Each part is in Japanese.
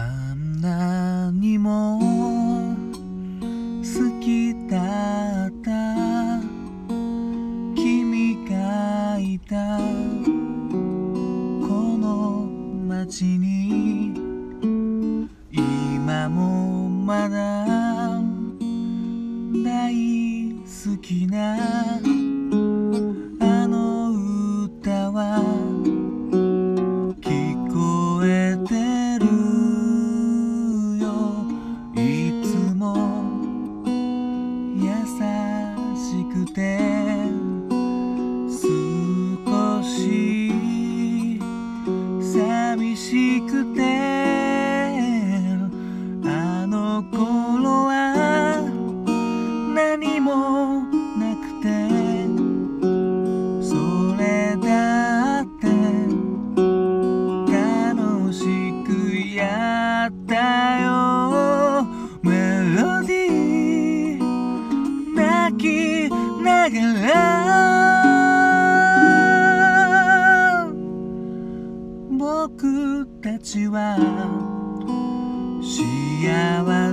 あんなにも好きだった。君がいた。この街に。今もまだ大好きなて僕たちは幸せ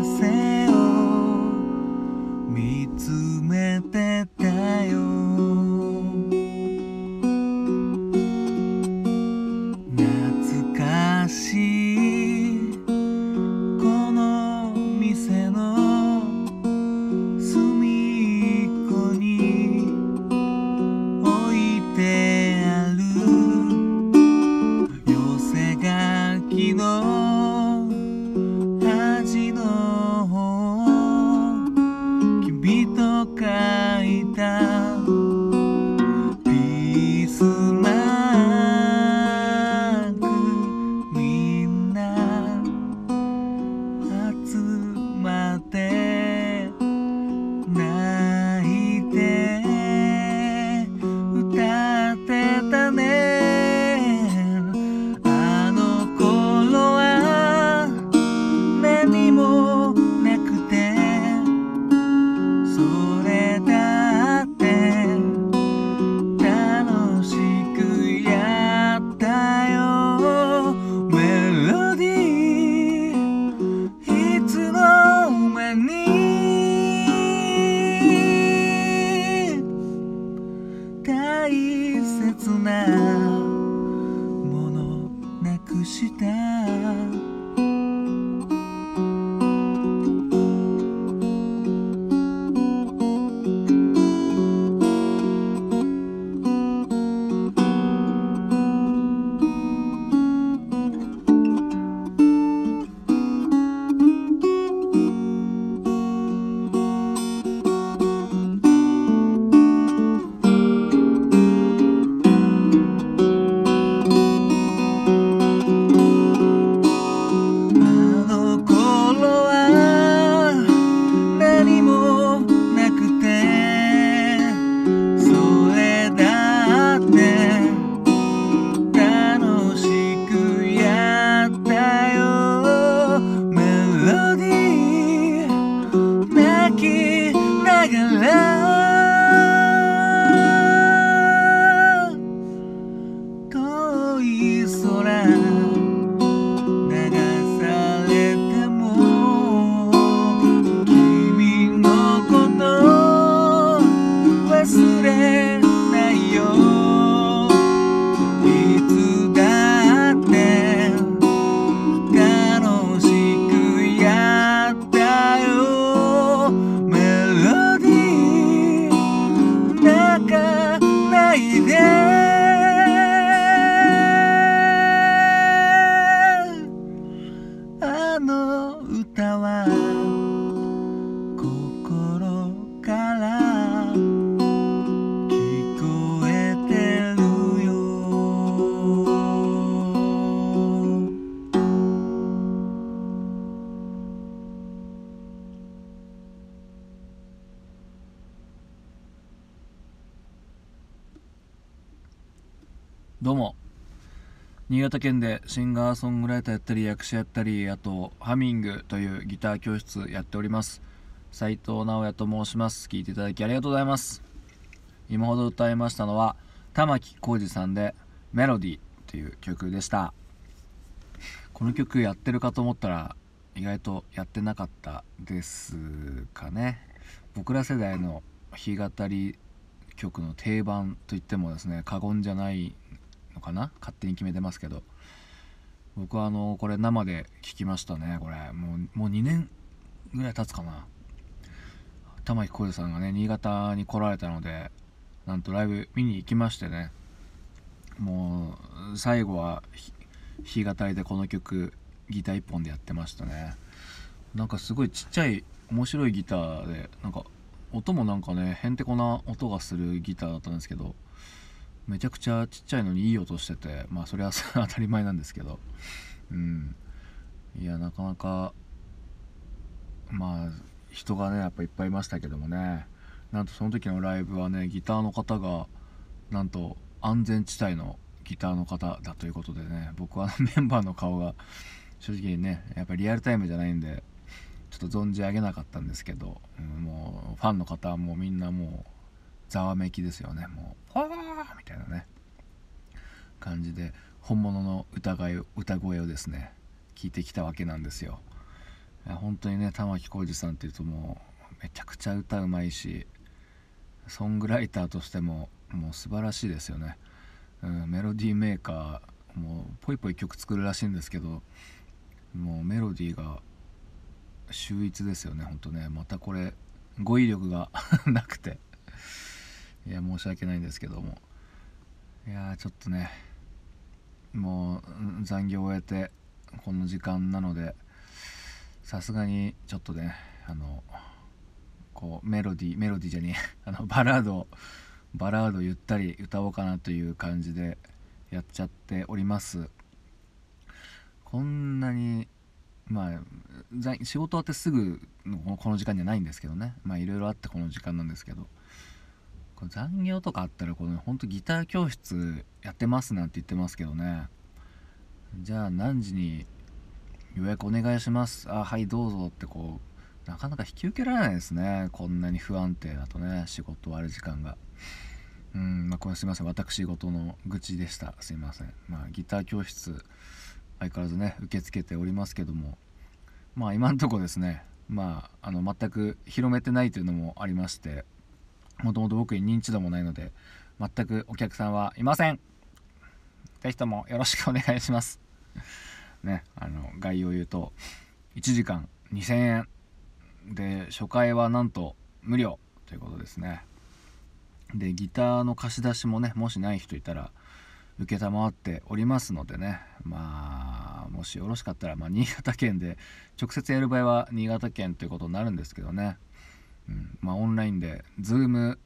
いどうも。新潟県でシンガーソングライターやったり役者やったりあとハミングというギター教室やっております。斉藤直哉と申します。聞いていただきありがとうございます。今ほど歌いましたのは玉置浩二さんで「メロディー」という曲でした。この曲やってるかと思ったら意外とやってなかったですかね。僕ら世代の弾き語り曲の定番といってもですね過言じゃないかな？勝手に決めてますけど。僕はあのこれ生で聴きましたねこれ。もうもう2年ぐらい経つかな。玉置浩二さんがね新潟に来られたのでなんとライブ見に行きましてね。もう最後は弾き語りでこの曲ギター1本でやってましたね。なんかすごいちっちゃい面白いギターでなんか音もなんかねへんてこな音がするギターだったんですけどめちゃくちゃちっちゃいのにいい音しててまあそれは 当たり前なんですけど。うん。いやなかなかまあ人がねやっぱいっぱいいましたけどもね。なんとその時のライブはねギターの方がなんと安全地帯のギターの方だということでね僕は メンバーの顔が正直ねやっぱりリアルタイムじゃないんでちょっと存じ上げなかったんですけど、もうファンの方はもうみんなもうざわめきですよねもう「!」みたいなね。感じで本物の歌声歌声をですね聞いてきたわけなんですよ。本当にね玉置浩二さんっていうともうめちゃくちゃ歌うまいしソングライターとしてももう素晴らしいですよね、うん、メロディーメーカーもうぽいぽい曲作るらしいんですけどもうメロディーが秀逸ですよねほんとね。またこれ語彙力が なくて。いや申し訳ないんですけども。いやちょっとねもう残業を終えてこの時間なのでさすがにちょっとねあのこうメロディーメロディーじゃねえ あのバラードバラードゆったり歌おうかなという感じでやっちゃっております。こんなにまあ仕事終わってすぐのこの時間じゃないんですけどね。まあいろいろあってこの時間なんですけど。残業とかあったらこのほんとギター教室やってますなんて言ってますけどね。じゃあ何時に予約お願いします。あはいどうぞってこうなかなか引き受けられないですね。こんなに不安定だとね仕事終わる時間が。うんまあこれすいません。私事の愚痴でした。すいません。まあギター教室相変わらずね受け付けておりますけども。まあ今んとこですね。まああの全く広めてないというのもありまして。もともと僕に認知度もないので全くお客さんはいません。是非ともよろしくお願いします。ねあの概要を言うと1時間2000円。で初回はなんと無料。ということですね。でギターの貸し出しもねもしない人いたら承っておりますのでね。まあもしよろしかったら、まあ、新潟県で直接やる場合は新潟県ということになるんですけどね、まあ、オンラインで Zoom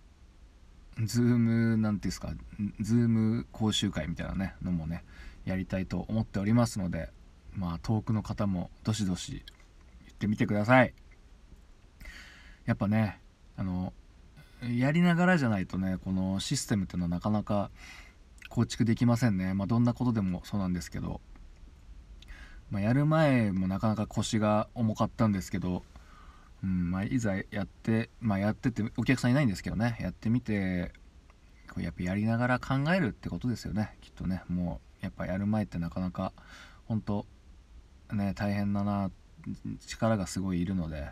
ズームなんていうんですか、ズーム講習会みたいなね、のもね、やりたいと思っておりますので、まあ遠くの方もどしどし言ってみてください。やっぱねあのやりながらじゃないとねこのシステムっていうのはなかなか構築できませんね。まあどんなことでもそうなんですけど、まあ、やる前もなかなか腰が重かったんですけど、うんまあ、いざやって、まあ、やっててお客さんいないんですけどねやってみてこうやっぱやりながら考えるってことですよねきっとね。もうやっぱやる前ってなかなか本当ね大変だな力がすごいいるので、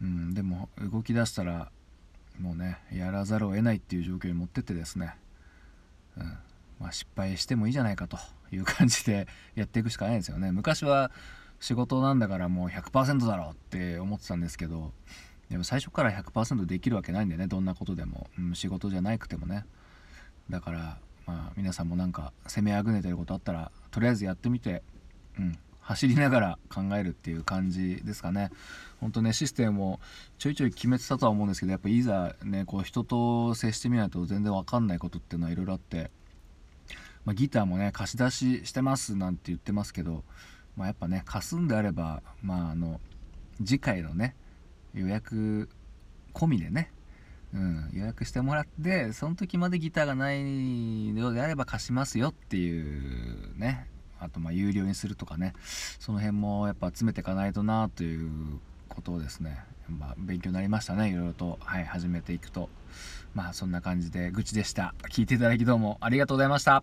うん、でも動き出したらもうねやらざるを得ないっていう状況に持ってってですね、うんまあ、失敗してもいいじゃないかという感じでやっていくしかないですよね。昔は仕事なんだからもう100%だろうって思ってたんですけどでも最初から100%できるわけないんでね。どんなことでも、うん、仕事じゃなくてもね。だからまあ皆さんもなんか攻めあぐねてることあったらとりあえずやってみてうん走りながら考えるっていう感じですかね。ほんとね、システムをちょいちょい決めてたとは思うんですけど、やっぱいざね、こう人と接してみないと全然わかんないことっていうのはいろいろあって、まあ、ギターもね、貸し出ししてますなんて言ってますけど、まあ、やっぱね、貸すんであれば、まあ、あの、次回のね、予約込みでね、うん、予約してもらってその時までギターがないのであれば貸しますよっていうねあとまあ有料にするとかねその辺もやっぱ詰めていかないとなということをですね、まあ、勉強になりましたねいろいろと、はい、始めていくと。まあそんな感じで愚痴でした。聞いていただきどうもありがとうございました。